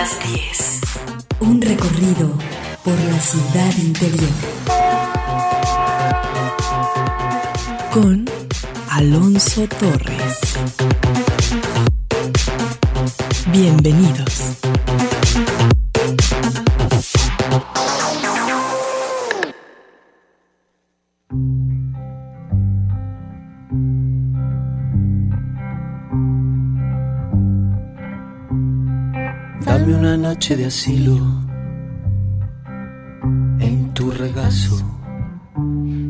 las 10. Un recorrido por la ciudad interior. Con Alonso Torres. Bienvenidos. De asilo en tu regazo.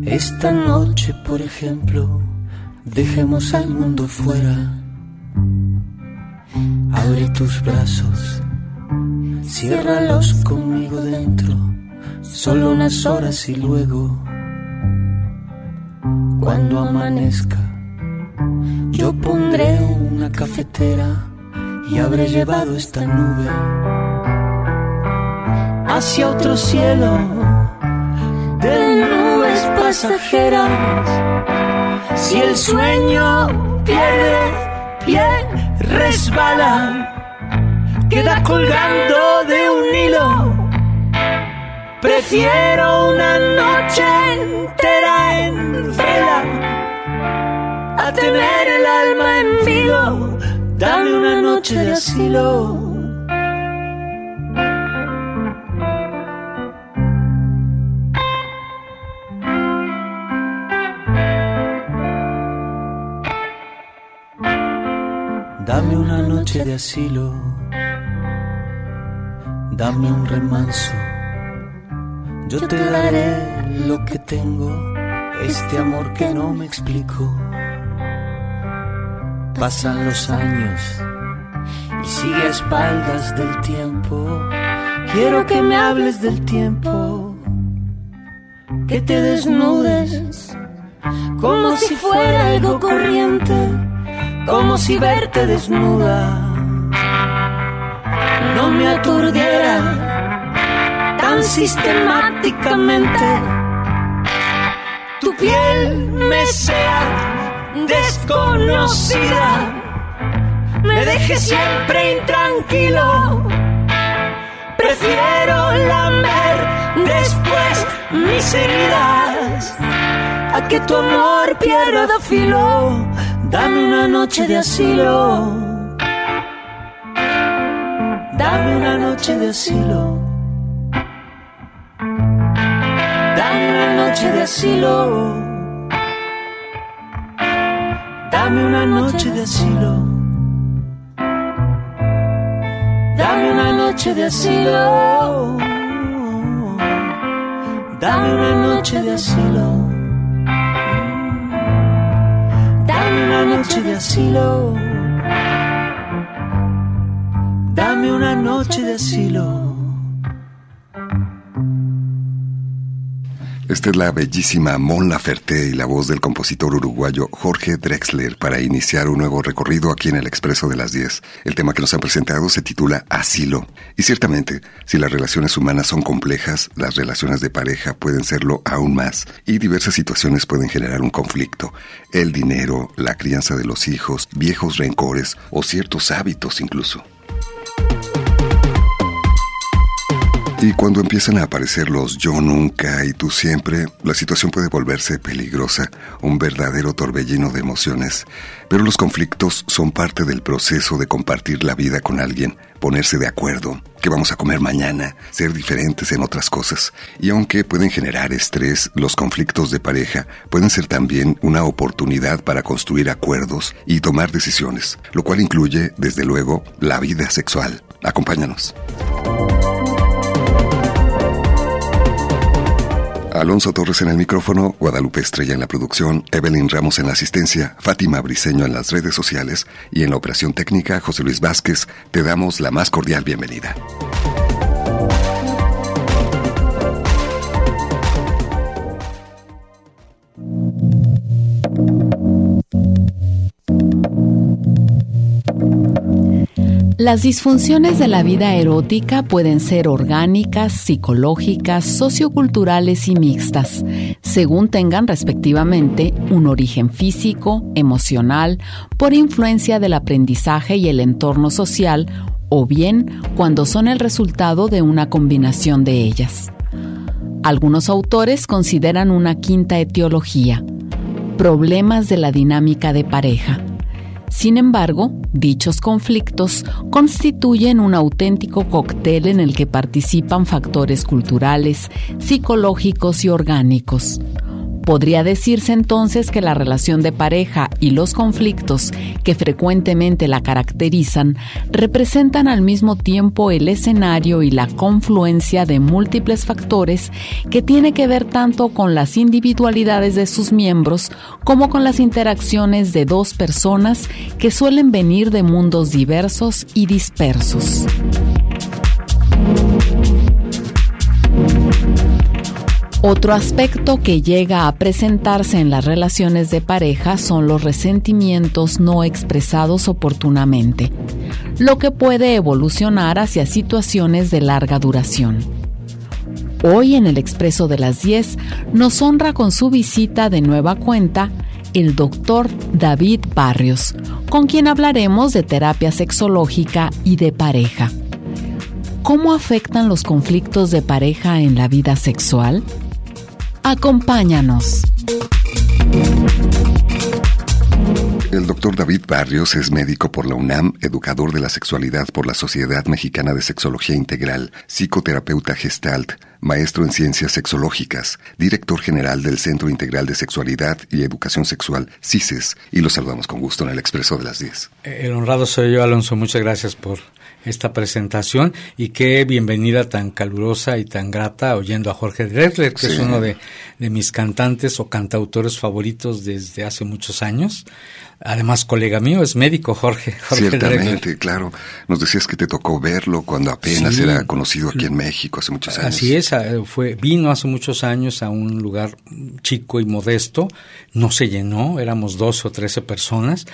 Esta noche, por ejemplo, dejemos al mundo fuera. Abre tus brazos, ciérralos conmigo dentro, solo unas horas y luego, cuando amanezca, yo pondré una cafetera y habré llevado esta nube hacia otro cielo de nubes pasajeras. Si el sueño pierde pie, resbala, queda colgando de un hilo. Prefiero una noche entera en vela a tener el alma en filo. Dame una noche de asilo. De asilo, dame un remanso. Yo te daré lo que tengo, este amor que no me explico. Pasan los años y sigue a espaldas del tiempo. Quiero que me hables del tiempo, que te desnudes como si fuera algo corriente como si verte desnuda no me aturdiera tan sistemáticamente. Tu piel me sea desconocida, me deje siempre intranquilo. Prefiero lamer después mis heridas a que tu amor pierda filo Dame una noche de asilo. Dame una noche de asilo. Dame una noche de asilo. Dame una noche de asilo. Dame una noche de asilo. Dame una noche de asilo. Noche de asilo. Dame una noche de asilo. Esta es la bellísima Mon Laferte y la voz del compositor uruguayo Jorge Drexler para iniciar un nuevo recorrido aquí en el Expreso de las 10. El tema que nos han presentado se titula Asilo. Y ciertamente, si las relaciones humanas son complejas, las relaciones de pareja pueden serlo aún más y diversas situaciones pueden generar un conflicto. El dinero, la crianza de los hijos, viejos rencores o ciertos hábitos incluso. Y cuando empiezan a aparecer los yo nunca y tú siempre, la situación puede volverse peligrosa, un verdadero torbellino de emociones. Pero los conflictos son parte del proceso de compartir la vida con alguien, ponerse de acuerdo, que vamos a comer mañana, ser diferentes en otras cosas. Y aunque pueden generar estrés, los conflictos de pareja pueden ser también una oportunidad para construir acuerdos y tomar decisiones, lo cual incluye, desde luego, la vida sexual. Acompáñanos. Alonso Torres en el micrófono, Guadalupe Estrella en la producción, Evelyn Ramos en la asistencia, Fátima Briseño en las redes sociales y en la operación técnica, José Luis Vázquez, te damos la más cordial bienvenida. Las disfunciones de la vida erótica pueden ser orgánicas, psicológicas, socioculturales y mixtas. según tengan respectivamente un origen físico, emocional, por influencia del aprendizaje y el entorno social, o bien cuando son el resultado de una combinación de ellas. Algunos autores consideran una quinta etiología, problemas de la dinámica de pareja. Sin embargo, dichos conflictos constituyen un auténtico cóctel en el que participan factores culturales, psicológicos y orgánicos. Podría decirse entonces que la relación de pareja y los conflictos que frecuentemente la caracterizan representan al mismo tiempo el escenario y la confluencia de múltiples factores que tiene que ver tanto con las individualidades de sus miembros como con las interacciones de dos personas que suelen venir de mundos diversos y dispersos. Otro aspecto que llega a presentarse en las relaciones de pareja son los resentimientos no expresados oportunamente, lo que puede evolucionar hacia situaciones de larga duración. Hoy en el Expreso de las 10 nos honra con su visita de nueva cuenta el doctor David Barrios, con quien hablaremos de terapia sexológica y de pareja. ¿Cómo afectan los conflictos de pareja en la vida sexual? Acompáñanos. El doctor David Barrios es médico por la UNAM, educador de la sexualidad por la Sociedad Mexicana de Sexología Integral, psicoterapeuta gestalt, maestro en ciencias sexológicas, director general del Centro Integral de Sexualidad y Educación Sexual, CISES, y lo saludamos con gusto en el Expreso de las 10. El honrado soy yo, Alonso. Muchas gracias por esta presentación y qué bienvenida tan calurosa y tan grata oyendo a Jorge Drexler, que es uno de, de, mis cantantes o cantautores favoritos desde hace muchos años. Además, colega mío, es médico, Jorge. Jorge Ciertamente, claro. Nos decías que te tocó verlo cuando apenas era conocido aquí en México hace muchos años. Así es, fue, vino hace muchos años a un lugar chico y modesto, no se llenó, éramos dos o trece personas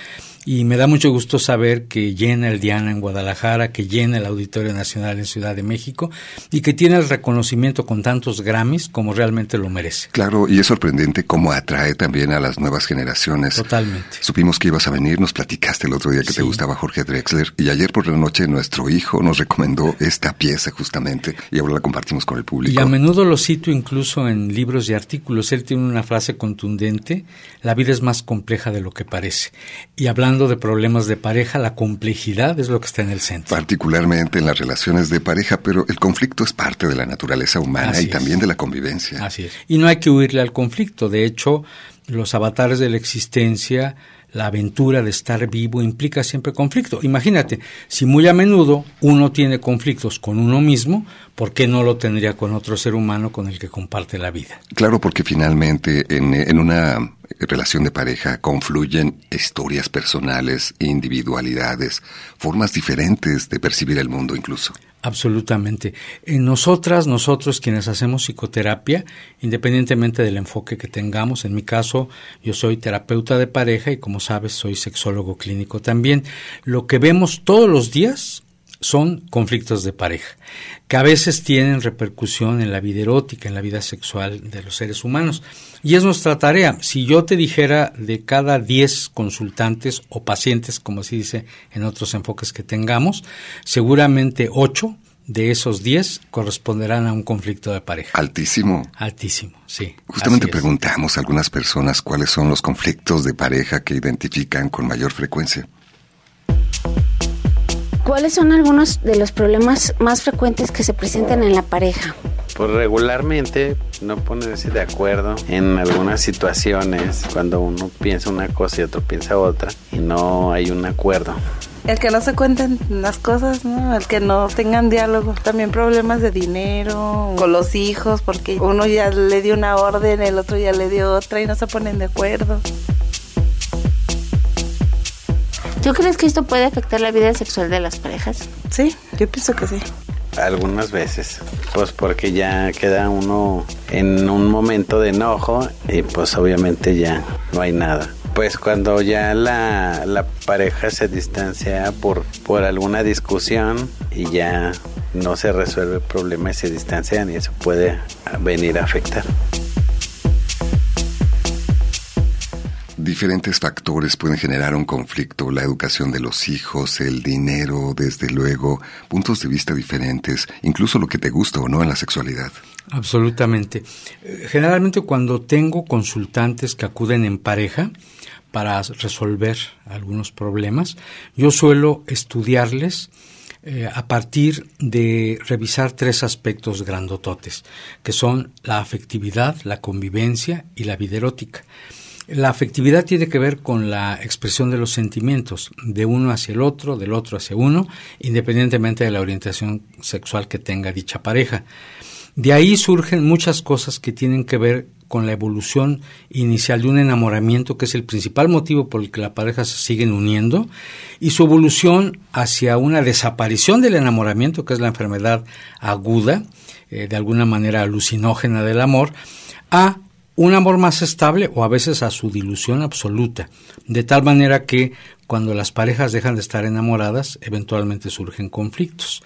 y me da mucho gusto saber que llena el Diana en Guadalajara, que llena el Auditorio Nacional en Ciudad de México y que tiene el reconocimiento con tantos Grammys como realmente lo merece. Claro, y es sorprendente cómo atrae también a las nuevas generaciones. Totalmente. Supimos que ibas a venir, nos platicaste el otro día que te gustaba Jorge Drexler y ayer por la noche nuestro hijo nos recomendó esta pieza justamente y ahora la compartimos con el público. Y a menudo lo cito incluso en libros y artículos. Él tiene una frase contundente, la vida es más compleja de lo que parece. Y hablando de problemas de pareja, la complejidad es lo que está en el centro. Particularmente en las relaciones de pareja, pero el conflicto es parte de la naturaleza humana y también de la convivencia. Así es. Y no hay que huirle al conflicto. De hecho, los avatares de la existencia la aventura de estar vivo implica siempre conflicto. Imagínate, si muy a menudo uno tiene conflictos con uno mismo, ¿por qué no lo tendría con otro ser humano con el que comparte la vida? Claro, porque finalmente en, en una relación de pareja confluyen historias personales, individualidades, formas diferentes de percibir el mundo incluso. Absolutamente. En nosotras, nosotros quienes hacemos psicoterapia, independientemente del enfoque que tengamos, en mi caso yo soy terapeuta de pareja y como sabes soy sexólogo clínico también, lo que vemos todos los días son conflictos de pareja, que a veces tienen repercusión en la vida erótica, en la vida sexual de los seres humanos. Y es nuestra tarea. Si yo te dijera de cada 10 consultantes o pacientes, como se dice en otros enfoques que tengamos, seguramente 8 de esos 10 corresponderán a un conflicto de pareja. Altísimo. Altísimo, sí. Justamente preguntamos a algunas personas cuáles son los conflictos de pareja que identifican con mayor frecuencia. ¿Cuáles son algunos de los problemas más frecuentes que se presentan en la pareja? Pues regularmente no ponerse de acuerdo en algunas situaciones cuando uno piensa una cosa y otro piensa otra y no hay un acuerdo. El que no se cuenten las cosas, ¿no? El que no tengan diálogo. También problemas de dinero, con los hijos, porque uno ya le dio una orden, el otro ya le dio otra y no se ponen de acuerdo. ¿Tú crees que esto puede afectar la vida sexual de las parejas? Sí, yo pienso que sí. Algunas veces, pues porque ya queda uno en un momento de enojo y pues obviamente ya no hay nada. Pues cuando ya la, la pareja se distancia por, por alguna discusión y ya no se resuelve el problema y se distancian y eso puede venir a afectar. Diferentes factores pueden generar un conflicto, la educación de los hijos, el dinero, desde luego, puntos de vista diferentes, incluso lo que te gusta o no en la sexualidad. Absolutamente. Eh, generalmente cuando tengo consultantes que acuden en pareja para resolver algunos problemas, yo suelo estudiarles eh, a partir de revisar tres aspectos grandototes, que son la afectividad, la convivencia y la vida erótica. La afectividad tiene que ver con la expresión de los sentimientos de uno hacia el otro, del otro hacia uno, independientemente de la orientación sexual que tenga dicha pareja. De ahí surgen muchas cosas que tienen que ver con la evolución inicial de un enamoramiento, que es el principal motivo por el que la pareja se siguen uniendo, y su evolución hacia una desaparición del enamoramiento, que es la enfermedad aguda, eh, de alguna manera alucinógena del amor, a un amor más estable o a veces a su dilución absoluta, de tal manera que cuando las parejas dejan de estar enamoradas, eventualmente surgen conflictos.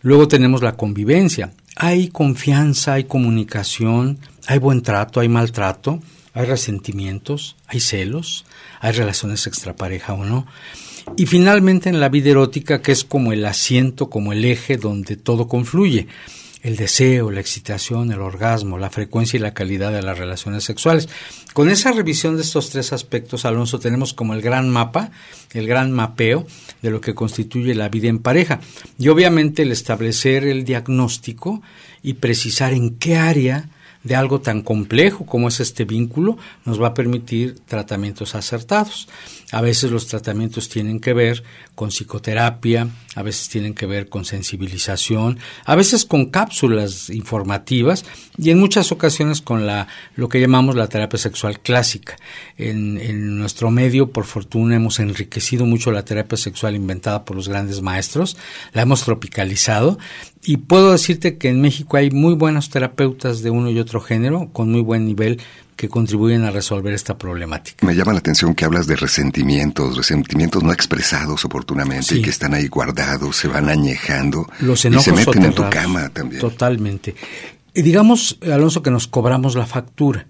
Luego tenemos la convivencia. Hay confianza, hay comunicación, hay buen trato, hay maltrato, hay resentimientos, hay celos, hay relaciones extrapareja o no. Y finalmente en la vida erótica, que es como el asiento, como el eje donde todo confluye. El deseo, la excitación, el orgasmo, la frecuencia y la calidad de las relaciones sexuales. Con esa revisión de estos tres aspectos, Alonso, tenemos como el gran mapa, el gran mapeo de lo que constituye la vida en pareja. Y obviamente el establecer el diagnóstico y precisar en qué área de algo tan complejo como es este vínculo nos va a permitir tratamientos acertados. A veces los tratamientos tienen que ver con psicoterapia, a veces tienen que ver con sensibilización, a veces con cápsulas informativas y en muchas ocasiones con la lo que llamamos la terapia sexual clásica. En, en nuestro medio, por fortuna, hemos enriquecido mucho la terapia sexual inventada por los grandes maestros, la hemos tropicalizado y puedo decirte que en México hay muy buenos terapeutas de uno y otro género con muy buen nivel que contribuyen a resolver esta problemática. Me llama la atención que hablas de resentimientos, resentimientos no expresados oportunamente y que están ahí guardados, se van añejando Los y enojos se meten en tu cama también. Totalmente. Y digamos, Alonso, que nos cobramos la factura.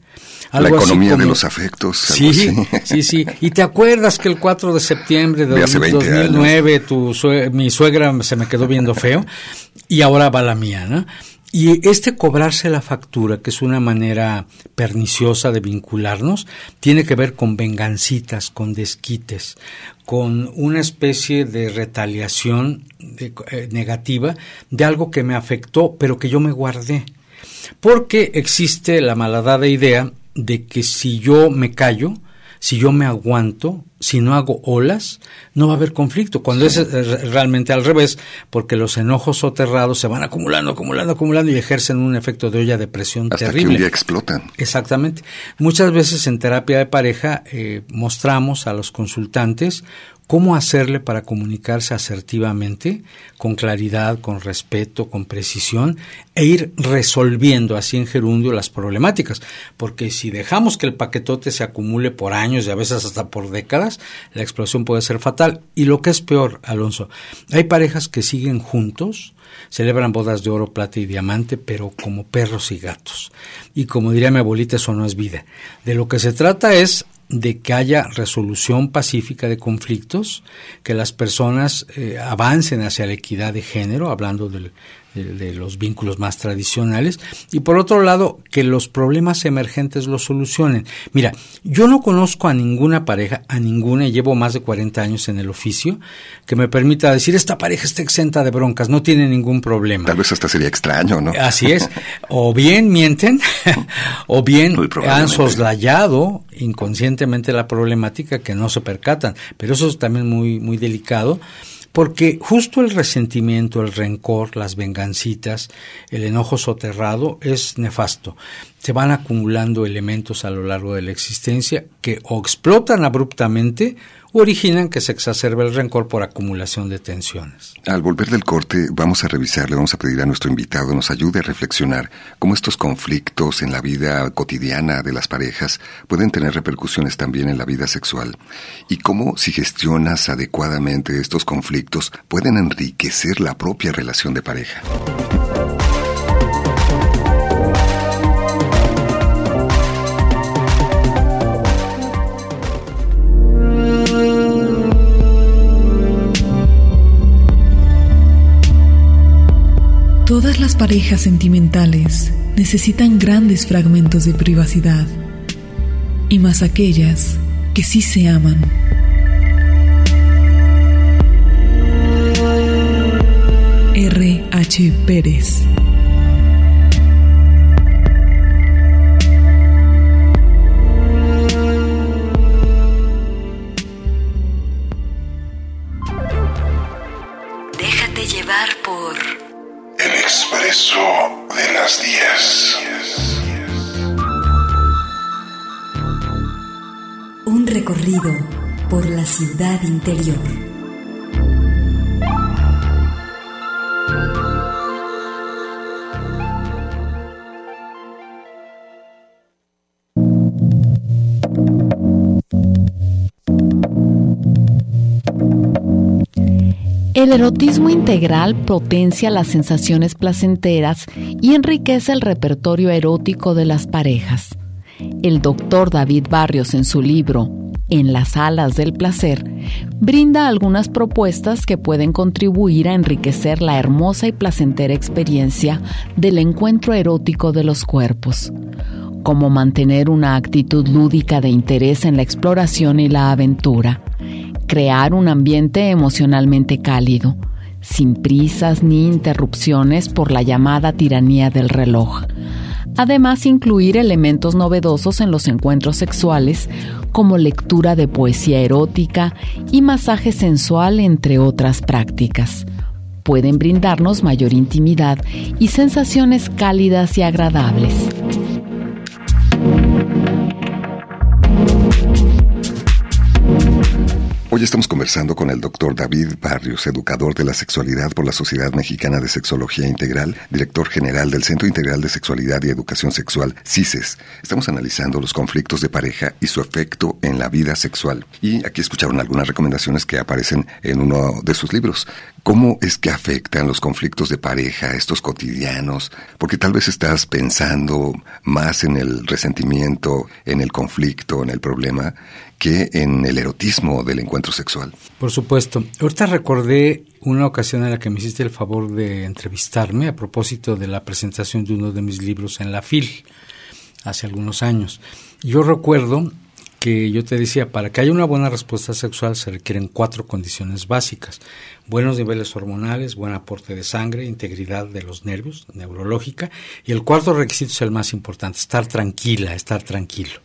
La Algo economía de los afectos. Sí, sí, sí. Y te acuerdas que el 4 de septiembre de, De hace 20 2009 tu mi suegra se me quedó viendo feo y ahora va la mía, ¿no? Y este cobrarse la factura, que es una manera perniciosa de vincularnos, tiene que ver con vengancitas, con desquites, con una especie de retaliación eh, negativa de algo que me afectó, pero que yo me guardé. Porque existe la malhadada idea de que si yo me callo, si yo me aguanto, si no hago olas, no va a haber conflicto. Cuando es eh, realmente al revés, porque los enojos soterrados se van acumulando, acumulando, acumulando y ejercen un efecto de olla de presión Hasta que terrible. un día explotan. Exactamente. Muchas veces en terapia de pareja eh, mostramos a los consultantes cómo hacerle para comunicarse asertivamente, con claridad, con respeto, con precisión, e ir resolviendo así en gerundio las problemáticas. Porque si dejamos que el paquetote se acumule por años y a veces hasta por décadas, la explosión puede ser fatal. Y lo que es peor, Alonso, hay parejas que siguen juntos, celebran bodas de oro, plata y diamante, pero como perros y gatos. Y como diría mi abuelita, eso no es vida. De lo que se trata es de que haya resolución pacífica de conflictos, que las personas eh, avancen hacia la equidad de género, hablando del, de, de, los vínculos más tradicionales, y por otro lado, que los problemas emergentes los solucionen. Mira, yo no conozco a ninguna pareja, a ninguna, y llevo más de 40 años en el oficio, que me permita decir, esta pareja está exenta de broncas, no tiene ningún problema. Tal vez hasta sería extraño, ¿no? Así es. O bien mienten, o bien han soslayado inconscientemente la problemática que no se percatan. Pero eso es también muy, muy delicado porque justo el resentimiento, el rencor, las vengancitas, el enojo soterrado es nefasto. Se van acumulando elementos a lo largo de la existencia que o explotan abruptamente originan que se exacerbe el rencor por acumulación de tensiones. Al volver del corte vamos a revisar, le vamos a pedir a nuestro invitado nos ayude a reflexionar cómo estos conflictos en la vida cotidiana de las parejas pueden tener repercusiones también en la vida sexual y cómo si gestionas adecuadamente estos conflictos pueden enriquecer la propia relación de pareja. Parejas sentimentales necesitan grandes fragmentos de privacidad, y más aquellas que sí se aman. R. H. Pérez interior. El erotismo integral potencia las sensaciones placenteras y enriquece el repertorio erótico de las parejas. El doctor David Barrios en su libro En las alas del placer brinda algunas propuestas que pueden contribuir a enriquecer la hermosa y placentera experiencia del encuentro erótico de los cuerpos como mantener una actitud lúdica de interés en la exploración y la aventura, crear un ambiente emocionalmente cálido, sin prisas ni interrupciones por la llamada tiranía del reloj. Además, incluir elementos novedosos en los encuentros sexuales, como lectura de poesía erótica y masaje sensual, entre otras prácticas. Pueden brindarnos mayor intimidad y sensaciones cálidas y agradables. Hoy estamos conversando con el doctor David Barrios, educador de la sexualidad por la Sociedad Mexicana de Sexología Integral, director general del Centro Integral de Sexualidad y Educación Sexual, CISES. Estamos analizando los conflictos de pareja y su efecto en la vida sexual. Y aquí escucharon algunas recomendaciones que aparecen en uno de sus libros. ¿Cómo es que afectan los conflictos de pareja, estos cotidianos? Porque tal vez estás pensando más en el resentimiento, en el conflicto, en el problema, que en el erotismo del encuentro sexual. Por supuesto. Ahorita recordé una ocasión en la que me hiciste el favor de entrevistarme a propósito de la presentación de uno de mis libros en la FIL hace algunos años. Yo recuerdo que yo te decía, para que haya una buena respuesta sexual se requieren cuatro condiciones básicas. Buenos niveles hormonales, buen aporte de sangre, integridad de los nervios, neurológica. Y el cuarto requisito es el más importante, estar tranquila, estar tranquilo.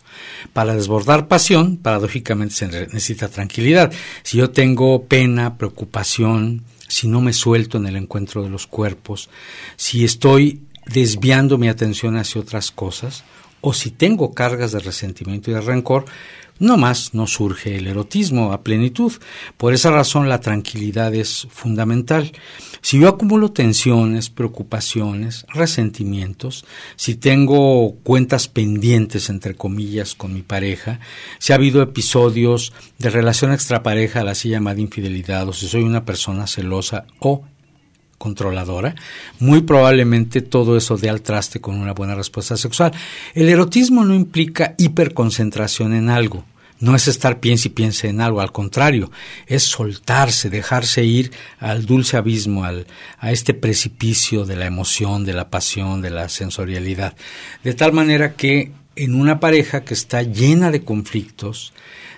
Para desbordar pasión, paradójicamente se necesita tranquilidad. Si yo tengo pena, preocupación, si no me suelto en el encuentro de los cuerpos, si estoy desviando mi atención hacia otras cosas, o si tengo cargas de resentimiento y de rencor, no más no surge el erotismo a plenitud. Por esa razón la tranquilidad es fundamental. Si yo acumulo tensiones, preocupaciones, resentimientos, si tengo cuentas pendientes, entre comillas, con mi pareja, si ha habido episodios de relación extrapareja, la así llamada infidelidad, o si soy una persona celosa o controladora, muy probablemente todo eso dé al traste con una buena respuesta sexual. El erotismo no implica hiperconcentración en algo, no es estar piense y piense en algo, al contrario, es soltarse, dejarse ir al dulce abismo, al, a este precipicio de la emoción, de la pasión, de la sensorialidad. De tal manera que en una pareja que está llena de conflictos,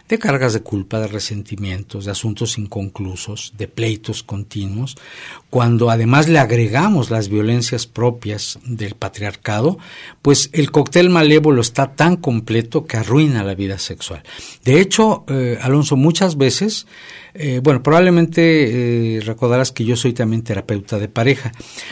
de cargas de culpa, de resentimientos, de asuntos inconclusos, de pleitos continuos, cuando además le agregamos las violencias propias del patriarcado, pues el cóctel malévolo está tan completo que arruina la vida sexual. De hecho, eh, Alonso, muchas veces eh, bueno, probablemente eh, recordarás que yo soy también terapeuta de pareja,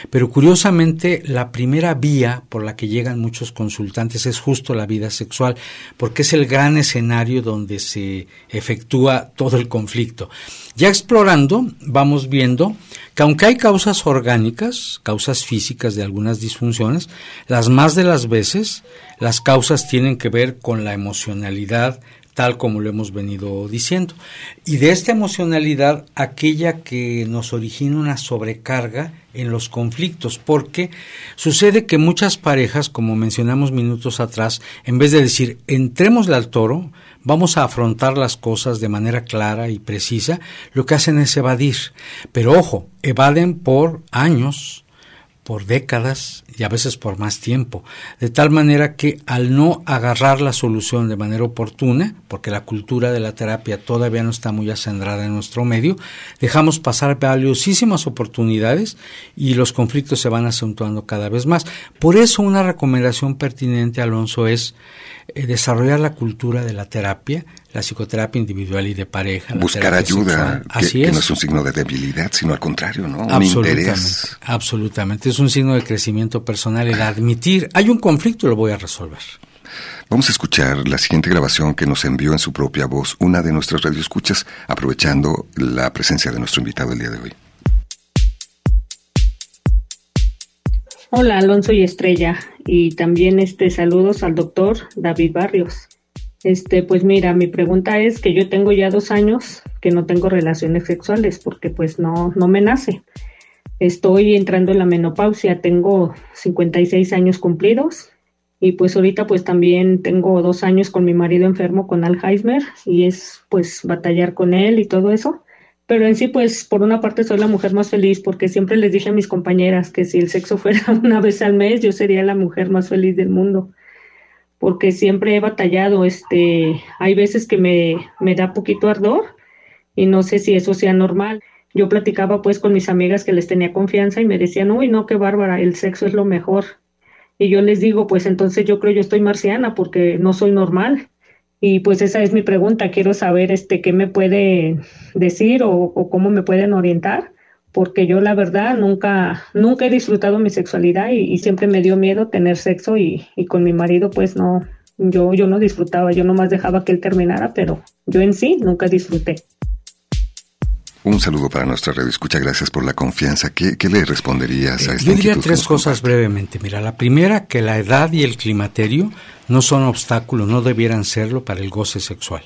pero curiosamente la primera vía por la que llegan muchos consultantes es justo la vida sexual, porque es el gran escenario donde se efectúa todo el conflicto. Ya explorando, vamos viendo que aunque hay causas orgánicas, causas físicas de algunas disfunciones, las más de las veces las causas tienen que ver con la emocionalidad, tal como lo hemos venido diciendo. Y de esta emocionalidad, aquella que nos origina una sobrecarga en los conflictos, porque sucede que muchas parejas, como mencionamos minutos atrás, en vez de decir, entrémosle al toro, vamos a afrontar las cosas de manera clara y precisa, lo que hacen es evadir. Pero ojo, evaden por años, por décadas y a veces por más tiempo. De tal manera que al no agarrar la solución de manera oportuna, porque la cultura de la terapia todavía no está muy acendrada en nuestro medio, dejamos pasar valiosísimas oportunidades y los conflictos se van acentuando cada vez más. Por eso una recomendación pertinente, Alonso, es eh, desarrollar la cultura de la terapia, la psicoterapia individual y de pareja. Buscar ayuda, que, no es un signo de debilidad, sino al contrario, ¿no? Un interés. Absolutamente, es un signo de crecimiento personal el admitir, hay un conflicto y lo voy a resolver. Vamos a escuchar la siguiente grabación que nos envió en su propia voz una de nuestras radioescuchas, aprovechando la presencia de nuestro invitado el día de hoy. Hola Alonso y Estrella y también este saludos al doctor David Barrios. Este, pues mira, mi pregunta es que yo tengo ya dos años que no tengo relaciones sexuales porque pues no, no me nace. Estoy entrando en la menopausia, tengo 56 años cumplidos y pues ahorita pues también tengo dos años con mi marido enfermo con Alzheimer y es pues batallar con él y todo eso. Pero en sí pues por una parte soy la mujer más feliz porque siempre les dije a mis compañeras que si el sexo fuera una vez al mes yo sería la mujer más feliz del mundo porque siempre he batallado, este, hay veces que me, me da poquito ardor y no sé si eso sea normal. Yo platicaba pues con mis amigas que les tenía confianza y me decían, uy, no, qué bárbara, el sexo es lo mejor. Y yo les digo, pues entonces yo creo yo estoy marciana porque no soy normal. Y pues esa es mi pregunta, quiero saber este qué me puede decir o, o cómo me pueden orientar porque yo la verdad nunca, nunca he disfrutado mi sexualidad y, siempre me dio miedo tener sexo y, y, con mi marido pues no, yo, yo no disfrutaba, yo nomás dejaba que él terminara, pero yo en sí nunca disfruté. Un saludo para nuestra red. Escucha, gracias por la confianza. ¿Qué, le responderías a esta Yo diría tres cosas brevemente. Mira, la primera, que la edad y el climaterio no son obstáculos, no debieran serlo para el goce sexual.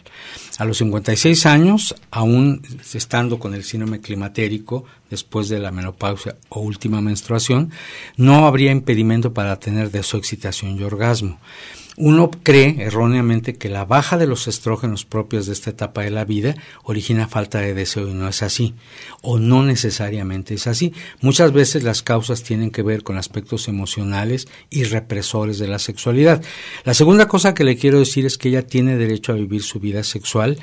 A los 56 años, aún estando con el síndrome climatérico, después de la menopausia o última menstruación, no habría impedimento para tener excitación y orgasmo. Uno cree erróneamente que la baja de los estrógenos propios de esta etapa de la vida origina falta de deseo y no es así, o no necesariamente es así. Muchas veces las causas tienen que ver con aspectos emocionales y represores de la sexualidad. La segunda cosa que le quiero decir es que ella tiene derecho a vivir su vida sexual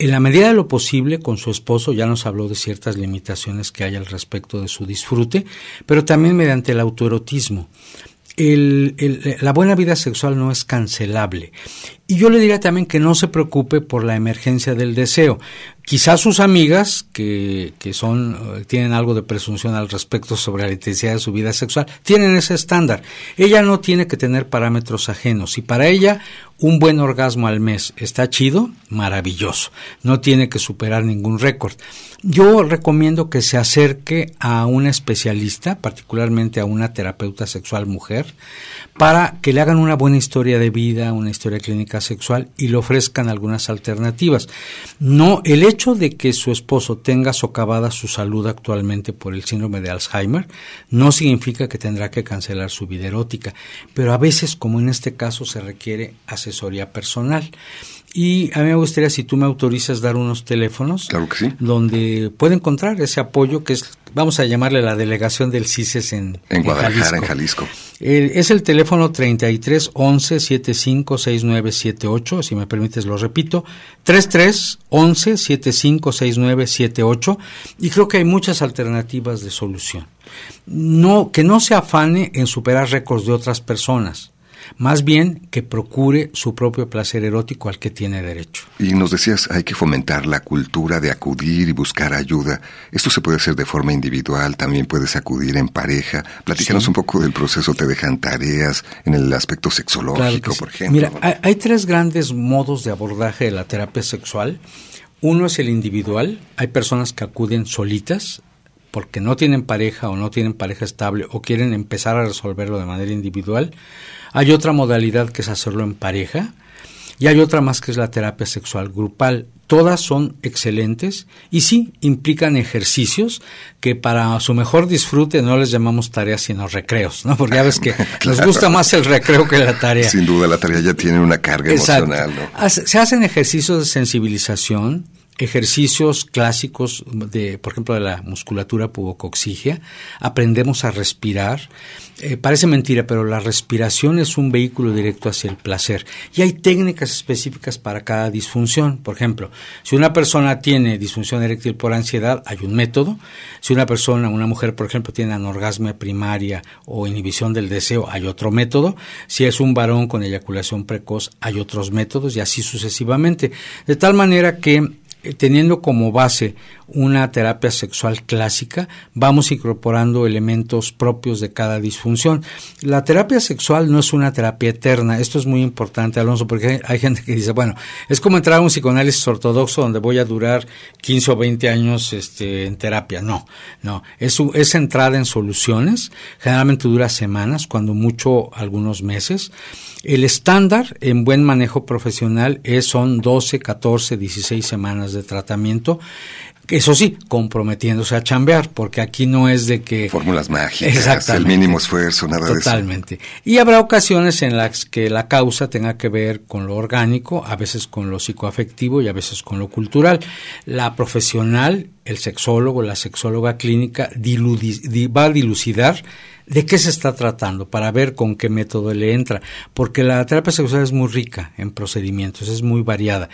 en la medida de lo posible con su esposo, ya nos habló de ciertas limitaciones que hay al respecto de su disfrute, pero también mediante el autoerotismo el, la buena vida sexual no es cancelable. Y yo le diría también que no se preocupe por la emergencia del deseo. Quizás sus amigas, que, que son, eh, tienen algo de presunción al respecto sobre la intensidad de su vida sexual, tienen ese estándar. Ella no tiene que tener parámetros ajenos. Y para ella, un buen orgasmo al mes está chido, maravilloso. No tiene que superar ningún récord. Yo recomiendo que se acerque a un especialista, particularmente a una terapeuta sexual mujer, para que le hagan una buena historia de vida, una historia clínica sexual y le ofrezcan algunas alternativas. No, el hecho de que su esposo tenga socavada su salud actualmente por el síndrome de Alzheimer no significa que tendrá que cancelar su vida erótica, pero a veces, como en este caso, se requiere asesoría personal. Y a mí me gustaría, si tú me autorizas, dar unos teléfonos donde puede encontrar ese apoyo que es, vamos a llamarle la delegación del CISES en, en Guadalajara, en Jalisco. es el teléfono 33 11 75 6978, si me permites lo repito, 33 11 75 6978 y creo que hay muchas alternativas de solución. No, que no se afane en superar récords de otras personas más bien que procure su propio placer erótico al que tiene derecho. Y nos decías, hay que fomentar la cultura de acudir y buscar ayuda. Esto se puede hacer de forma individual, también puedes acudir en pareja. Platícanos un poco del proceso, te dejan tareas en el aspecto sexológico, por ejemplo. Mira, hay, hay tres grandes modos de abordaje de la terapia sexual. Uno es el individual, hay personas que acuden solitas, porque no tienen pareja o no tienen pareja estable o quieren empezar a resolverlo de manera individual. Hay otra modalidad que es hacerlo en pareja y hay otra más que es la terapia sexual grupal. Todas son excelentes y sí implican ejercicios que para su mejor disfrute no les llamamos tareas sino recreos, ¿no? Porque ya ves que nos gusta más el recreo que la tarea. Sin duda la tarea ya tiene una carga emocional, ¿no? Se hacen ejercicios de sensibilización, ejercicios clásicos de, por ejemplo, de la musculatura pubocoxigia, aprendemos a respirar. Eh, parece mentira, pero la respiración es un vehículo directo hacia el placer. Y hay técnicas específicas para cada disfunción. Por ejemplo, si una persona tiene disfunción eréctil por ansiedad, hay un método. Si una persona, una mujer, por ejemplo, tiene anorgasmia primaria o inhibición del deseo, hay otro método. Si es un varón con eyaculación precoz, hay otros métodos y así sucesivamente. De tal manera que teniendo como base una terapia sexual clásica, vamos incorporando elementos propios de cada disfunción. La terapia sexual no es una terapia eterna, esto es muy importante, Alonso, porque hay gente que dice, bueno, es como entrar a un psicoanálisis ortodoxo donde voy a durar 15 o 20 años este, en terapia. No, no, es, es entrada en soluciones, generalmente dura semanas, cuando mucho algunos meses. El estándar en buen manejo profesional es, son 12, 14, 16 semanas de tratamiento. Eso sí, comprometiéndose a chambear, porque aquí no es de que... Fórmulas mágicas, el mínimo esfuerzo, nada de eso. Totalmente. Y habrá ocasiones en las que la causa tenga que ver con lo orgánico, a veces con lo psicoafectivo y a veces con lo cultural. La profesional, el sexólogo, la sexóloga clínica, va a dilucidar de qué se está tratando para ver con qué método le entra, porque la terapia sexual es muy rica en procedimientos, es muy variada,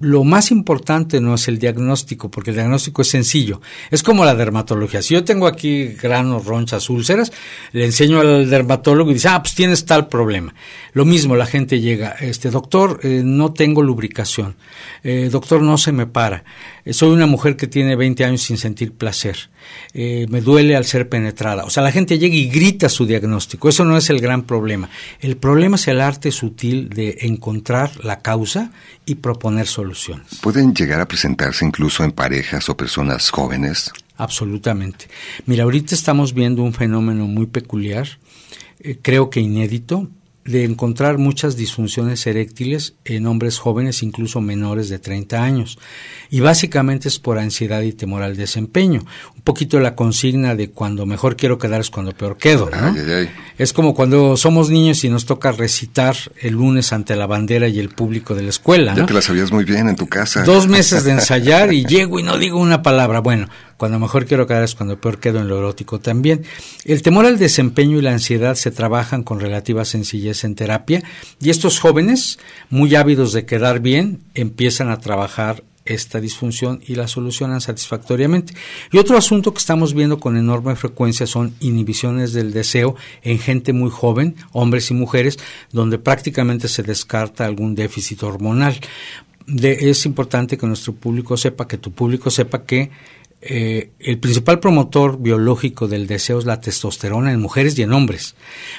lo más importante no es el diagnóstico, porque el diagnóstico es sencillo. Es como la dermatología. Si yo tengo aquí granos, ronchas, úlceras, le enseño al dermatólogo y dice, ah, pues tienes tal problema. Lo mismo, la gente llega, este doctor, eh, no tengo lubricación. Eh, doctor, no se me para. Eh, soy una mujer que tiene 20 años sin sentir placer. me duele al ser penetrada. O sea, la gente llega y grita su diagnóstico. Eso no es el gran problema. El problema es el arte sutil de encontrar la causa y proponer soluciones. ¿Pueden llegar a presentarse incluso en parejas o personas jóvenes? Absolutamente. Mira, ahorita estamos viendo un fenómeno muy peculiar, eh, creo que inédito, de encontrar muchas disfunciones eréctiles en hombres jóvenes, incluso menores de 30 años. Y básicamente es por ansiedad y temor al desempeño. Poquito la consigna de cuando mejor quiero quedar es cuando peor quedo. Es como cuando somos niños y nos toca recitar el lunes ante la bandera y el público de la escuela. Ya te la sabías muy bien en tu casa. Dos meses de ensayar y llego y no digo una palabra. Bueno, cuando mejor quiero quedar es cuando peor quedo en lo erótico también. El temor al desempeño y la ansiedad se trabajan con relativa sencillez en terapia y estos jóvenes, muy ávidos de quedar bien, empiezan a trabajar esta disfunción y la solucionan satisfactoriamente. Y otro asunto que estamos viendo con enorme frecuencia son inhibiciones del deseo en gente muy joven, hombres y mujeres, donde prácticamente se descarta algún déficit hormonal. es importante que nuestro público sepa, que tu público sepa que eh, el principal promotor biológico del deseo es la testosterona en mujeres y en hombres,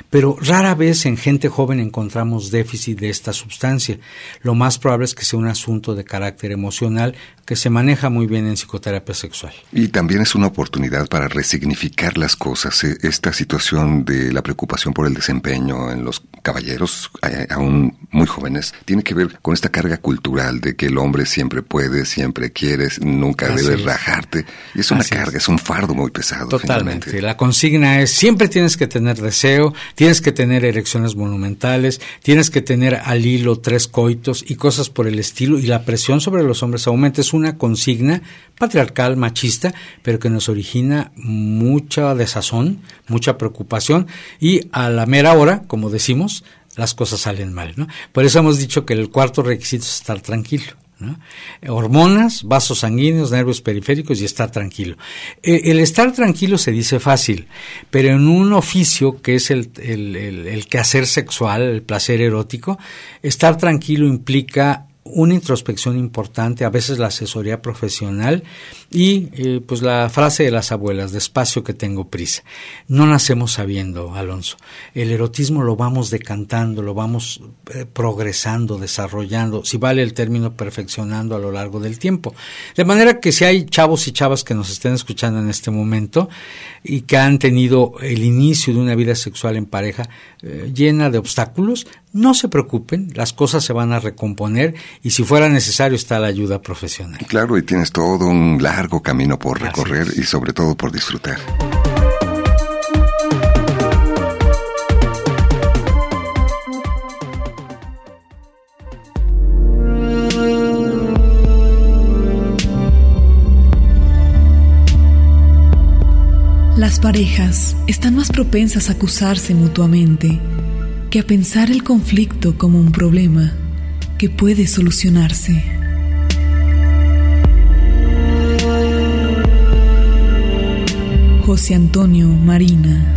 pero rara vez en gente joven encontramos déficit de esta sustancia. Lo más probable es que sea un asunto de carácter emocional que se maneja muy bien en psicoterapia sexual. Y también es una oportunidad para resignificar las cosas. Eh, esta situación de la preocupación por el desempeño en los caballeros, eh, aún muy jóvenes, tiene que ver con esta carga cultural de que el hombre siempre puede, siempre quiere, nunca debe rajarte. Y es una carga, es. un fardo muy pesado. Totalmente. La consigna es, siempre tienes que tener deseo, tienes que tener erecciones monumentales, tienes que tener al hilo tres coitos y cosas por el estilo, y la presión sobre los hombres aumenta. Es una consigna patriarcal, machista, pero que nos origina mucha desazón, mucha preocupación, y a la mera hora, como decimos, las cosas salen mal. Por eso hemos dicho que el cuarto requisito es estar tranquilo. Hormonas, vasos sanguíneos, nervios periféricos y estar tranquilo. E, el estar tranquilo se dice fácil, pero en un oficio que es el, el, el quehacer sexual, el placer erótico, estar tranquilo implica una introspección importante, a veces la asesoría profesional y eh, pues la frase de las abuelas, despacio que tengo prisa. No nacemos sabiendo, Alonso. El erotismo lo vamos decantando, lo vamos eh, progresando, desarrollando, si vale el término perfeccionando a lo largo del tiempo. De manera que si hay chavos y chavas que nos estén escuchando en este momento y que han tenido el inicio de una vida sexual en pareja eh, llena de obstáculos, no se preocupen, las cosas se van a recomponer y si fuera necesario está la ayuda profesional. Claro, y tienes todo un largo camino por recorrer y sobre todo por disfrutar. Las parejas están más propensas a acusarse mutuamente que a pensar el conflicto como un problema que puede solucionarse. José Antonio Marina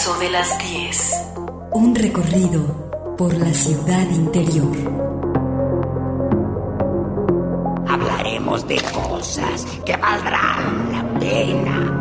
de las 10. Un recorrido por la ciudad interior. Hablaremos de cosas que valdrán la pena.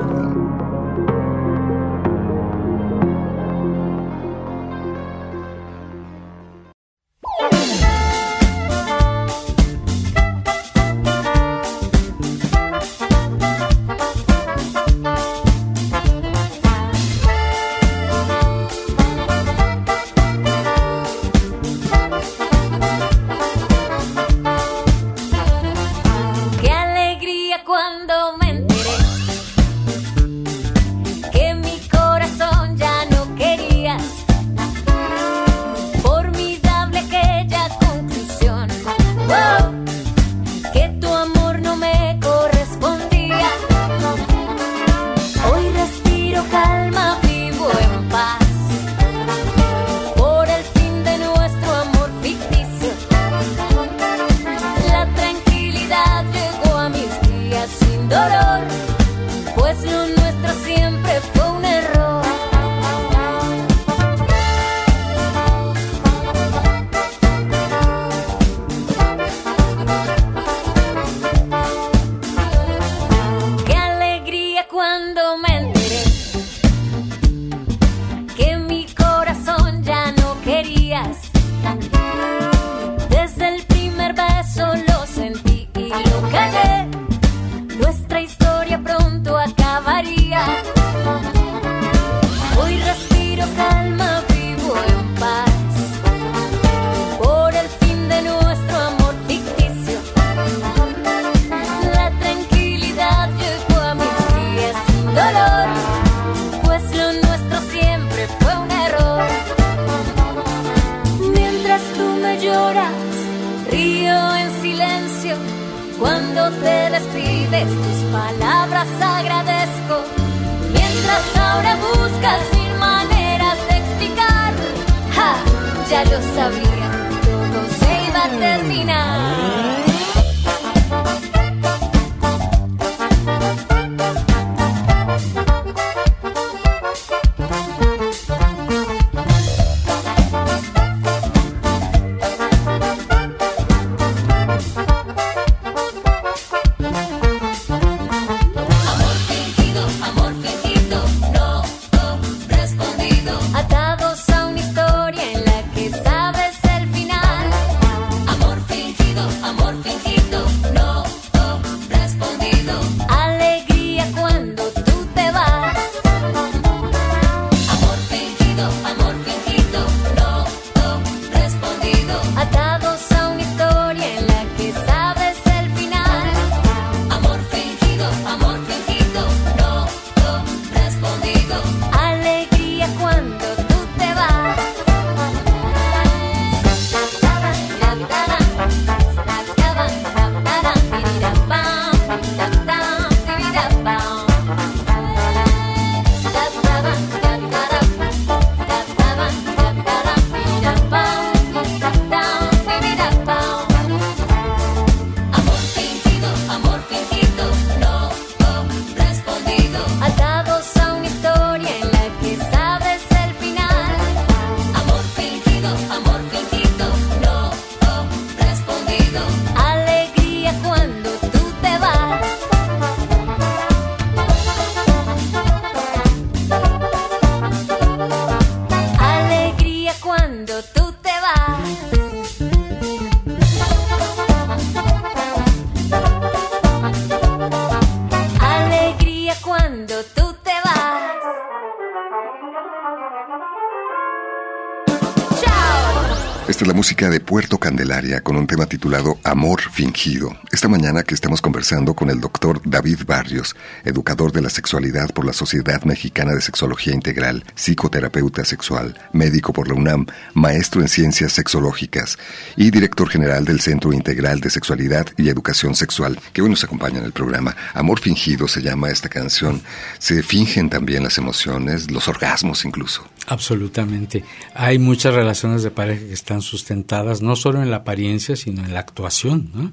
Con un tema titulado Amor Fingido. Esta mañana que estamos conversando con el doctor David Barrios, educador de la sexualidad por la Sociedad Mexicana de Sexología Integral, psicoterapeuta sexual, médico por la UNAM, maestro en ciencias sexológicas y director general del Centro Integral de Sexualidad y Educación Sexual, que hoy nos acompaña en el programa. Amor Fingido se llama esta canción. Se fingen también las emociones, los orgasmos incluso. Absolutamente. Hay muchas relaciones de pareja que están sustentadas no solo en la apariencia, sino en la actuación, ¿no?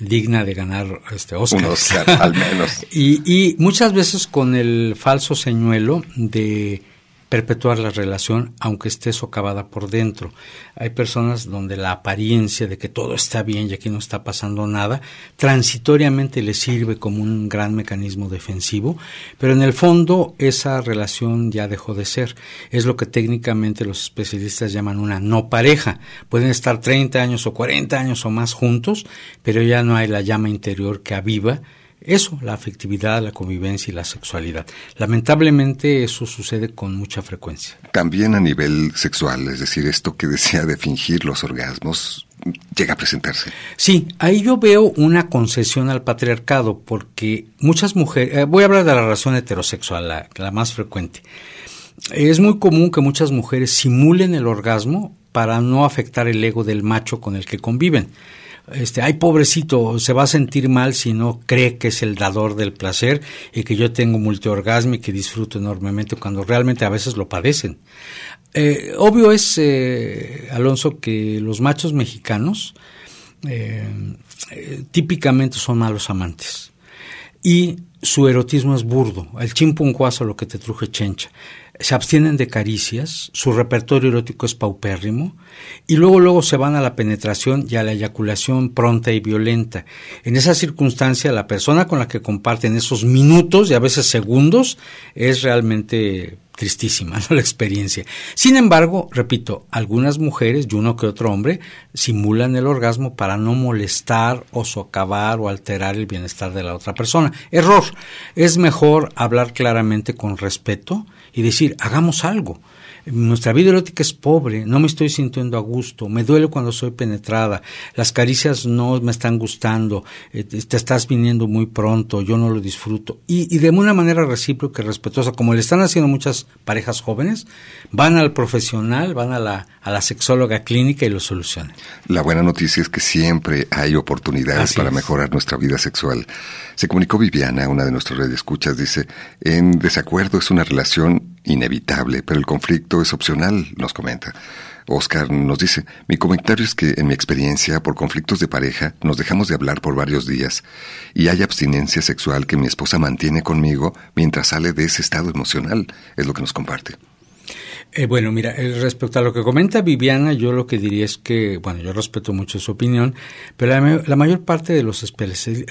digna de ganar este Oscar. al menos. y, y muchas veces con el falso señuelo de perpetuar la relación aunque esté socavada por dentro. Hay personas donde la apariencia de que todo está bien y aquí no está pasando nada, transitoriamente le sirve como un gran mecanismo defensivo, pero en el fondo esa relación ya dejó de ser. Es lo que técnicamente los especialistas llaman una no pareja. Pueden estar 30 años o 40 años o más juntos, pero ya no hay la llama interior que aviva eso, la afectividad, la convivencia y la sexualidad. Lamentablemente eso sucede con mucha frecuencia. También a nivel sexual, es decir, esto que decía de fingir los orgasmos, llega a presentarse. Sí, ahí yo veo una concesión al patriarcado, porque muchas mujeres, eh, voy a hablar de la relación heterosexual, la, la más frecuente. Es muy común que muchas mujeres simulen el orgasmo para no afectar el ego del macho con el que conviven este, ay pobrecito, se va a sentir mal si no cree que es el dador del placer y que yo tengo multiorgasmo y que disfruto enormemente cuando realmente a veces lo padecen. Eh, obvio es, eh, Alonso, que los machos mexicanos eh, típicamente son malos amantes y su erotismo es burdo, el chimpuncuazo lo que te truje chencha se abstienen de caricias, su repertorio erótico es paupérrimo, y luego luego se van a la penetración y a la eyaculación pronta y violenta. En esa circunstancia, la persona con la que comparten esos minutos y a veces segundos es realmente tristísima la experiencia. Sin embargo, repito, algunas mujeres y uno que otro hombre simulan el orgasmo para no molestar o socavar o alterar el bienestar de la otra persona. Error. Es mejor hablar claramente con respeto y decir, hagamos algo. Nuestra vida erótica es pobre, no me estoy sintiendo a gusto, me duele cuando soy penetrada, las caricias no me están gustando, eh, te estás viniendo muy pronto, yo no lo disfruto. Y, y de una manera recíproca y respetuosa, como le están haciendo muchas parejas jóvenes, van al profesional, van a la, a la sexóloga clínica y lo solucionan. La buena noticia es que siempre hay oportunidades para mejorar nuestra vida sexual. Se comunicó Viviana, una de nuestras redes escuchas, dice, en desacuerdo es una relación inevitable, pero el conflicto es opcional, nos comenta. Oscar nos dice, mi comentario es que en mi experiencia por conflictos de pareja nos dejamos de hablar por varios días y hay abstinencia sexual que mi esposa mantiene conmigo mientras sale de ese estado emocional, es lo que nos comparte. Eh, bueno, mira, eh, respecto a lo que comenta Viviana, yo lo que diría es que, bueno, yo respeto mucho su opinión, pero la, mayor parte de los,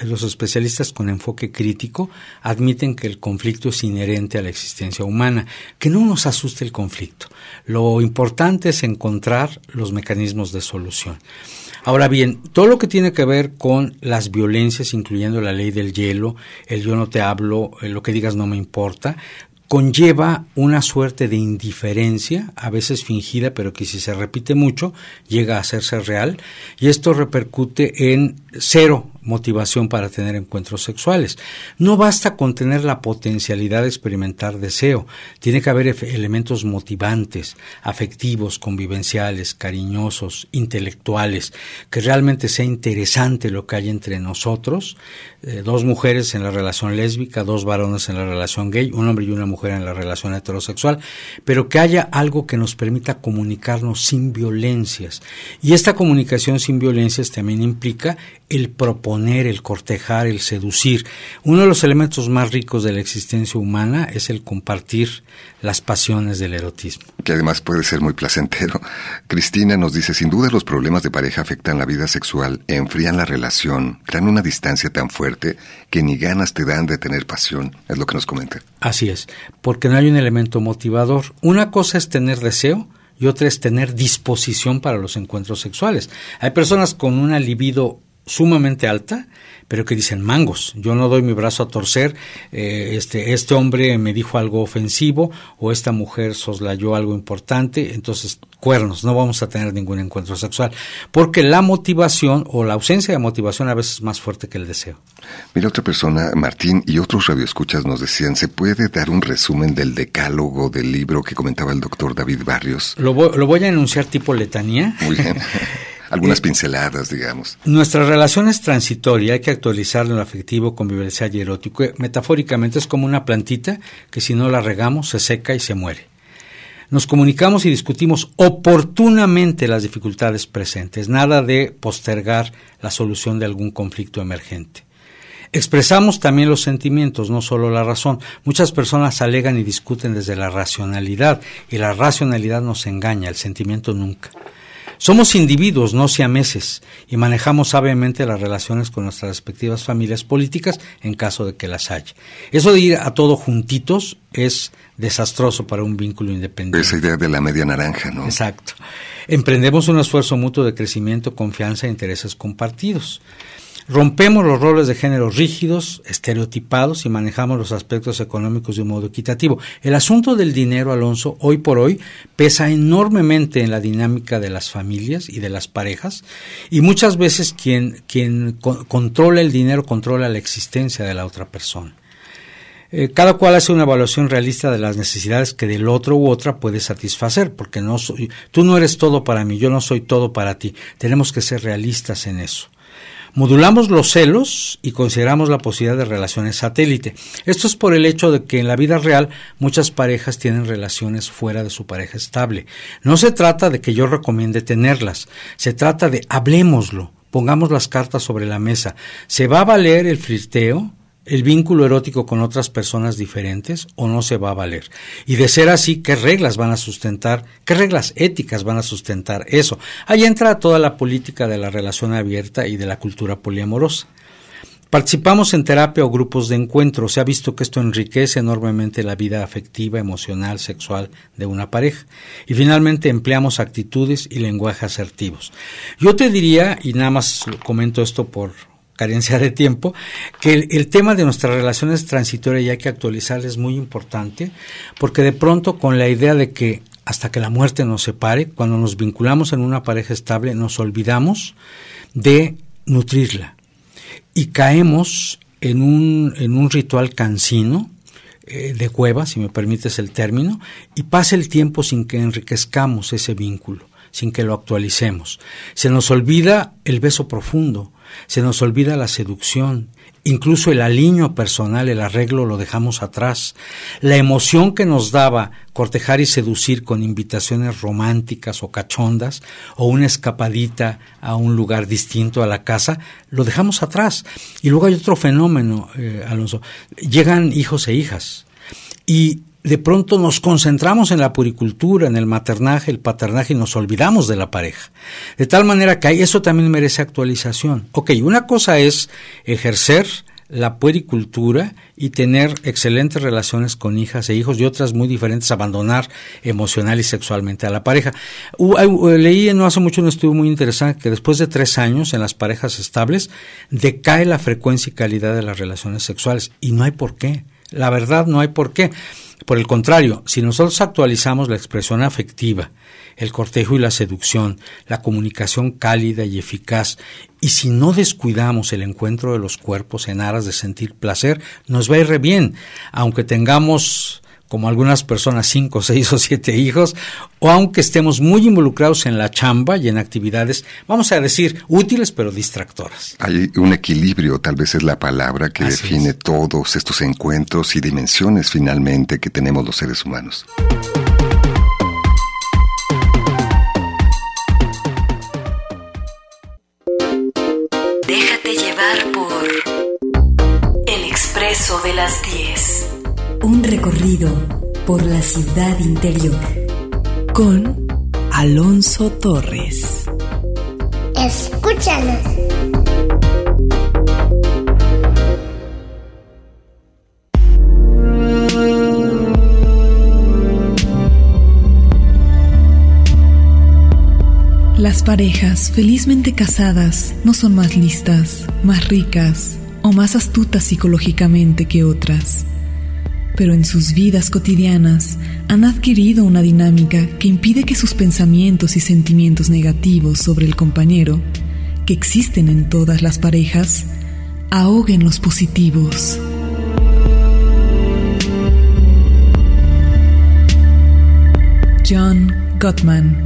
los especialistas con enfoque crítico admiten que el conflicto es inherente a la existencia humana, que no nos asuste el conflicto. Lo importante es encontrar los mecanismos de solución. Ahora bien, todo lo que tiene que ver con las violencias, incluyendo la ley del hielo, el yo no te hablo, lo que digas no me importa, conlleva una suerte de indiferencia, a veces fingida, pero que si se repite mucho llega a hacerse real, y esto repercute en cero motivación para tener encuentros sexuales. No basta con tener la potencialidad de experimentar deseo, tiene que haber elementos motivantes, afectivos, convivenciales, cariñosos, intelectuales, que realmente sea interesante lo que hay entre nosotros, eh, dos mujeres en la relación lésbica, dos varones en la relación gay, un hombre y una mujer en la relación heterosexual, pero que haya algo que nos permita comunicarnos sin violencias. Y esta comunicación sin violencias también implica el proponer, el cortejar, el seducir. Uno de los elementos más ricos de la existencia humana es el compartir las pasiones del erotismo. Que además puede ser muy placentero. Cristina nos dice, sin duda los problemas de pareja afectan la vida sexual, enfrían la relación, crean una distancia tan fuerte que ni ganas te dan de tener pasión, es lo que nos comenta. Así es, porque no hay un elemento motivador. Una cosa es tener deseo, y otra es tener disposición para los encuentros sexuales. Hay personas con una libido sumamente alta, pero que dicen mangos, yo no doy mi brazo a torcer, eh, este, este hombre me dijo algo ofensivo o esta mujer soslayó algo importante, entonces cuernos, no vamos a tener ningún encuentro sexual, porque la motivación o la ausencia de motivación a veces es más fuerte que el deseo. Mira, otra persona, Martín y otros radioescuchas nos decían, ¿se puede dar un resumen del decálogo del libro que comentaba el doctor David Barrios? Lo voy, lo voy a enunciar tipo letanía. Muy bien. Algunas pinceladas, digamos. Nuestra relación es transitoria, hay que actualizarla en lo afectivo, convivencial y erótico. Metafóricamente es como una plantita que si no la regamos se seca y se muere. Nos comunicamos y discutimos oportunamente las dificultades presentes, nada de postergar la solución de algún conflicto emergente. Expresamos también los sentimientos, no solo la razón. Muchas personas alegan y discuten desde la racionalidad y la racionalidad nos engaña, el sentimiento nunca. Somos individuos, no siameses, y manejamos sabiamente las relaciones con nuestras respectivas familias políticas en caso de que las haya. Eso de ir a todo juntitos es desastroso para un vínculo independiente. Esa idea de la media naranja, ¿no? Exacto. Emprendemos un esfuerzo mutuo de crecimiento, confianza e intereses compartidos. Rompemos los roles de género rígidos, estereotipados y manejamos los aspectos económicos de un modo equitativo. El asunto del dinero, Alonso, hoy por hoy pesa enormemente en la dinámica de las familias y de las parejas y muchas veces quien, quien controla el dinero controla la existencia de la otra persona. Eh, cada cual hace una evaluación realista de las necesidades que del otro u otra puede satisfacer, porque no tú no eres todo para mí, yo no soy todo para ti. Tenemos que ser realistas en eso. Modulamos los celos y consideramos la posibilidad de relaciones satélite. Esto es por el hecho de que en la vida real muchas parejas tienen relaciones fuera de su pareja estable. No se trata de que yo recomiende tenerlas, se trata de hablemoslo, pongamos las cartas sobre la mesa. ¿Se va a valer el flirteo? El vínculo erótico con otras personas diferentes o no se va a valer. Y de ser así, ¿qué reglas van a sustentar? ¿Qué reglas éticas van a sustentar eso? Ahí entra toda la política de la relación abierta y de la cultura poliamorosa. Participamos en terapia o grupos de encuentro. Se ha visto que esto enriquece enormemente la vida afectiva, emocional, sexual de una pareja. Y finalmente empleamos actitudes y lenguaje asertivos. Yo te diría, y nada más comento esto por carencia de tiempo, que el, tema de nuestras relaciones transitorias y hay que actualizar es muy importante, porque de pronto con la idea de que hasta que la muerte nos separe, cuando nos vinculamos en una pareja estable, nos olvidamos de nutrirla y caemos en un, en un ritual cansino, eh, de cueva, si me permites el término, y pasa el tiempo sin que enriquezcamos ese vínculo, sin que lo actualicemos. Se nos olvida el beso profundo, se nos olvida la seducción, incluso el aliño personal, el arreglo lo dejamos atrás. La emoción que nos daba cortejar y seducir con invitaciones románticas o cachondas, o una escapadita a un lugar distinto a la casa, lo dejamos atrás. Y luego hay otro fenómeno, eh, Alonso. Llegan hijos e hijas. Y de pronto nos concentramos en la puricultura, en el maternaje, el paternaje y nos olvidamos de la pareja. De tal manera que eso también merece actualización. Ok, una cosa es ejercer la puericultura y tener excelentes relaciones con hijas e hijos y otras muy diferentes, abandonar emocional y sexualmente a la pareja. leí no hace mucho un estudio muy interesante que después de tres años en las parejas estables decae la frecuencia y calidad de las relaciones sexuales y no hay por qué. La verdad no hay por qué. Por el contrario, si nosotros actualizamos la expresión afectiva, el cortejo y la seducción, la comunicación cálida y eficaz, y si no descuidamos el encuentro de los cuerpos en aras de sentir placer, nos va a ir re bien, aunque tengamos como algunas personas, cinco, seis o siete hijos, o aunque estemos muy involucrados en la chamba y en actividades, vamos a decir, útiles pero distractoras. Hay un equilibrio, tal vez es la palabra que define todos estos encuentros y dimensiones finalmente que tenemos los seres humanos. Déjate llevar por el expreso de las 10. Un recorrido por la ciudad interior. Con Alonso Torres. Escúchanos. La Las parejas felizmente casadas no son más listas, más ricas o más astutas psicológicamente que otras, pero en sus vidas cotidianas han adquirido una dinámica que impide que sus pensamientos y sentimientos negativos sobre el compañero, que existen en todas las parejas, ahoguen los positivos. John Gottman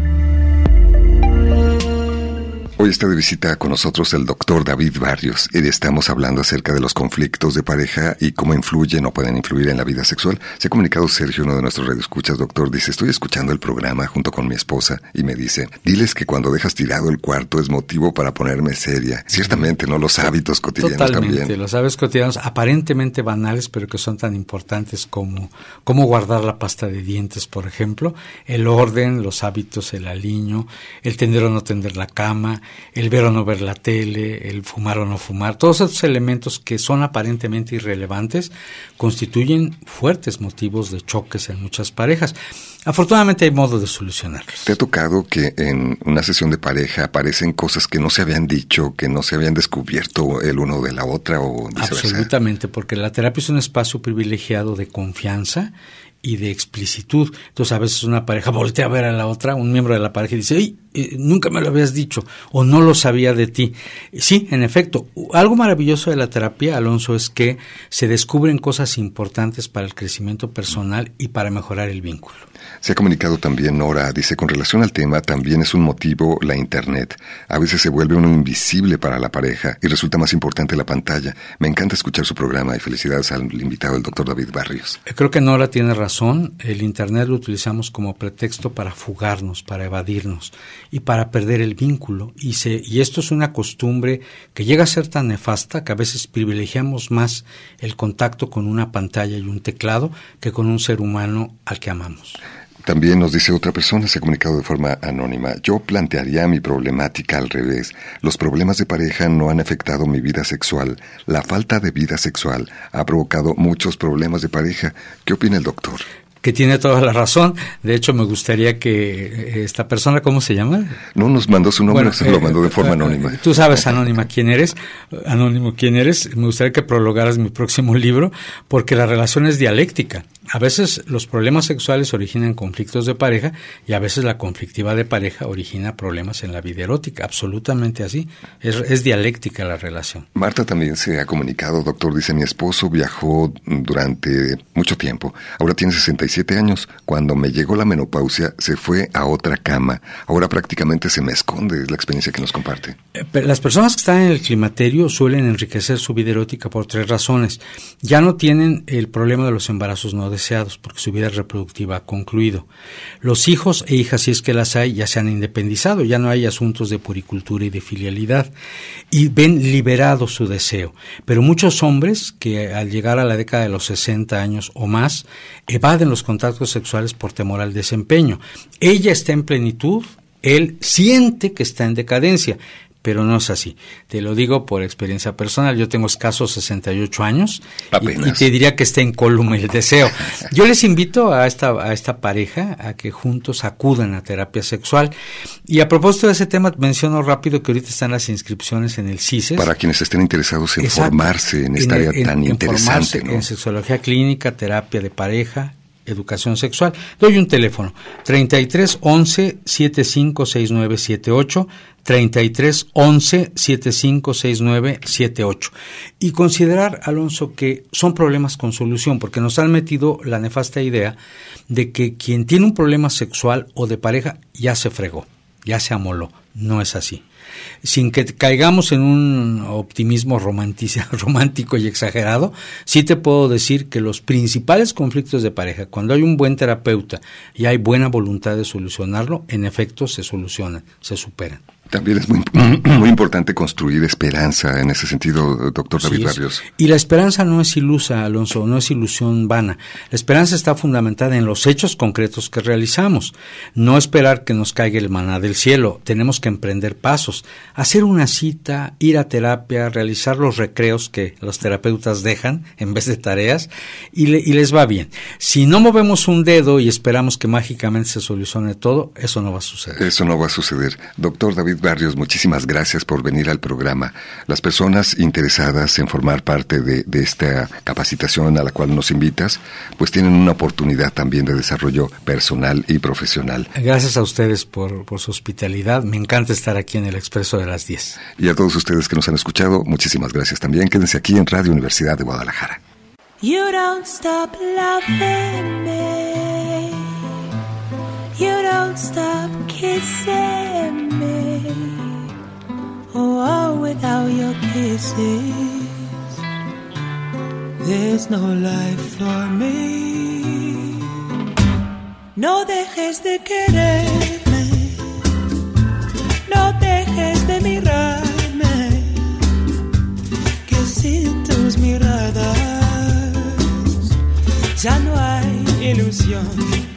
Hoy está de visita con nosotros el doctor David Barrios y estamos hablando acerca de los conflictos de pareja y cómo influyen o pueden influir en la vida sexual. Se ha comunicado Sergio, uno de nuestros radioescuchas, doctor, dice, estoy escuchando el programa junto con mi esposa y me dice, diles que cuando dejas tirado el cuarto es motivo para ponerme seria. Ciertamente, ¿no? Los hábitos cotidianos Totalmente, también. los hábitos cotidianos aparentemente banales, pero que son tan importantes como cómo guardar la pasta de dientes, por ejemplo, el orden, los hábitos, el aliño, el tender o no tender la cama, el ver o no ver la tele, el fumar o no fumar, todos estos elementos que son aparentemente irrelevantes constituyen fuertes motivos de choques en muchas parejas. Afortunadamente hay modo de solucionarlos. ¿Te ha tocado que en una sesión de pareja aparecen cosas que no se habían dicho, que no se habían descubierto el uno de la otra o viceversa? Absolutamente, porque la terapia es un espacio privilegiado de confianza y de explicitud. Entonces a veces una pareja voltea a ver a la otra, un miembro de la pareja y dice, ¡ay! Eh, nunca me lo habías dicho o no lo sabía de ti. Sí, en efecto, algo maravilloso de la terapia, Alonso, es que se descubren cosas importantes para el crecimiento personal y para mejorar el vínculo. Se ha comunicado también Nora, dice, con relación al tema, también es un motivo la Internet. A veces se vuelve uno invisible para la pareja y resulta más importante la pantalla. Me encanta escuchar su programa y felicidades al invitado, el doctor David Barrios. Eh, creo que Nora tiene razón. El Internet lo utilizamos como pretexto para fugarnos, para evadirnos y para perder el vínculo. Y, se, y esto es una costumbre que llega a ser tan nefasta que a veces privilegiamos más el contacto con una pantalla y un teclado que con un ser humano al que amamos. También nos dice otra persona, se ha comunicado de forma anónima. Yo plantearía mi problemática al revés. Los problemas de pareja no han afectado mi vida sexual. La falta de vida sexual ha provocado muchos problemas de pareja. ¿Qué opina el doctor? Que tiene toda la razón. De hecho, me gustaría que eh, esta persona, ¿cómo se llama? No nos mandó su nombre, se lo eh, mandó de forma anónima. Tú sabes, anónima, quién eres, anónimo, quién eres. Me gustaría que prologaras mi próximo libro, porque la relación es dialéctica. A veces los problemas sexuales originan conflictos de pareja y a veces la conflictiva de pareja origina problemas en la vida erótica. Absolutamente así. Es, es dialéctica la relación. Marta también se ha comunicado, doctor. Dice, mi esposo viajó durante mucho tiempo. Ahora tiene 67 años. Cuando me llegó la menopausia, se fue a otra cama. Ahora prácticamente se me esconde. Es la experiencia que nos comparte. Eh, las personas que están en el climaterio suelen enriquecer su vida erótica por tres razones. Ya no tienen el problema de los embarazos no deseados porque su vida reproductiva ha concluido. Los hijos e hijas, si es que las hay, ya se han independizado, ya no hay asuntos de puricultura y de filialidad y ven liberado su deseo. Pero muchos hombres que al llegar a la década de los 60 años o más evaden los contactos sexuales por temor al desempeño. Ella está en plenitud, él siente que está en decadencia pero no es así. Te lo digo por experiencia personal. Yo tengo escasos 68 años y, y, te diría que está en columna el deseo. Yo les invito a esta, a esta pareja a que juntos acudan a terapia sexual. Y a propósito de ese tema, menciono rápido que ahorita están las inscripciones en el CISES. Para quienes estén interesados en formarse en esta área tan interesante. En sexología clínica, terapia de pareja, educación sexual. Doy un teléfono 33 11 756978 33 11 756978 y considerar Alonso que son problemas con solución porque nos han metido la nefasta idea de que quien tiene un problema sexual o de pareja ya se fregó, ya se amoló, no es así sin que caigamos en un optimismo romántico y exagerado, sí te puedo decir que los principales conflictos de pareja, cuando hay un buen terapeuta y hay buena voluntad de solucionarlo, en efecto se solucionan, se superan. También es muy, muy importante construir esperanza en ese sentido, doctor David Barrios. Y la esperanza no es ilusa, Alonso, no es ilusión vana. La esperanza está fundamentada en los hechos concretos que realizamos. No esperar que nos caiga el maná del cielo. Tenemos que emprender pasos, hacer una cita, ir a terapia, realizar los recreos que los terapeutas dejan en vez de tareas y, y les va bien. Si no movemos un dedo y esperamos que mágicamente se solucione todo, eso no va a suceder. Eso no va a suceder. Doctor David Barrios, muchísimas gracias por venir al programa. Las personas interesadas en formar parte de, esta capacitación a la cual nos invitas, pues tienen una oportunidad también de desarrollo personal y profesional. Gracias a ustedes por, por su hospitalidad. Me encanta estar aquí en el Expreso de las 10. Y a todos ustedes que nos han escuchado, muchísimas gracias también. Quédense aquí en Radio Universidad de Guadalajara. You don't stop loving me. You don't stop kissing me. Oh, oh, without your kisses, there's no life for me. No dejes de quererme, no dejes de mirarme, que sin tus miradas ya no hay ilusión.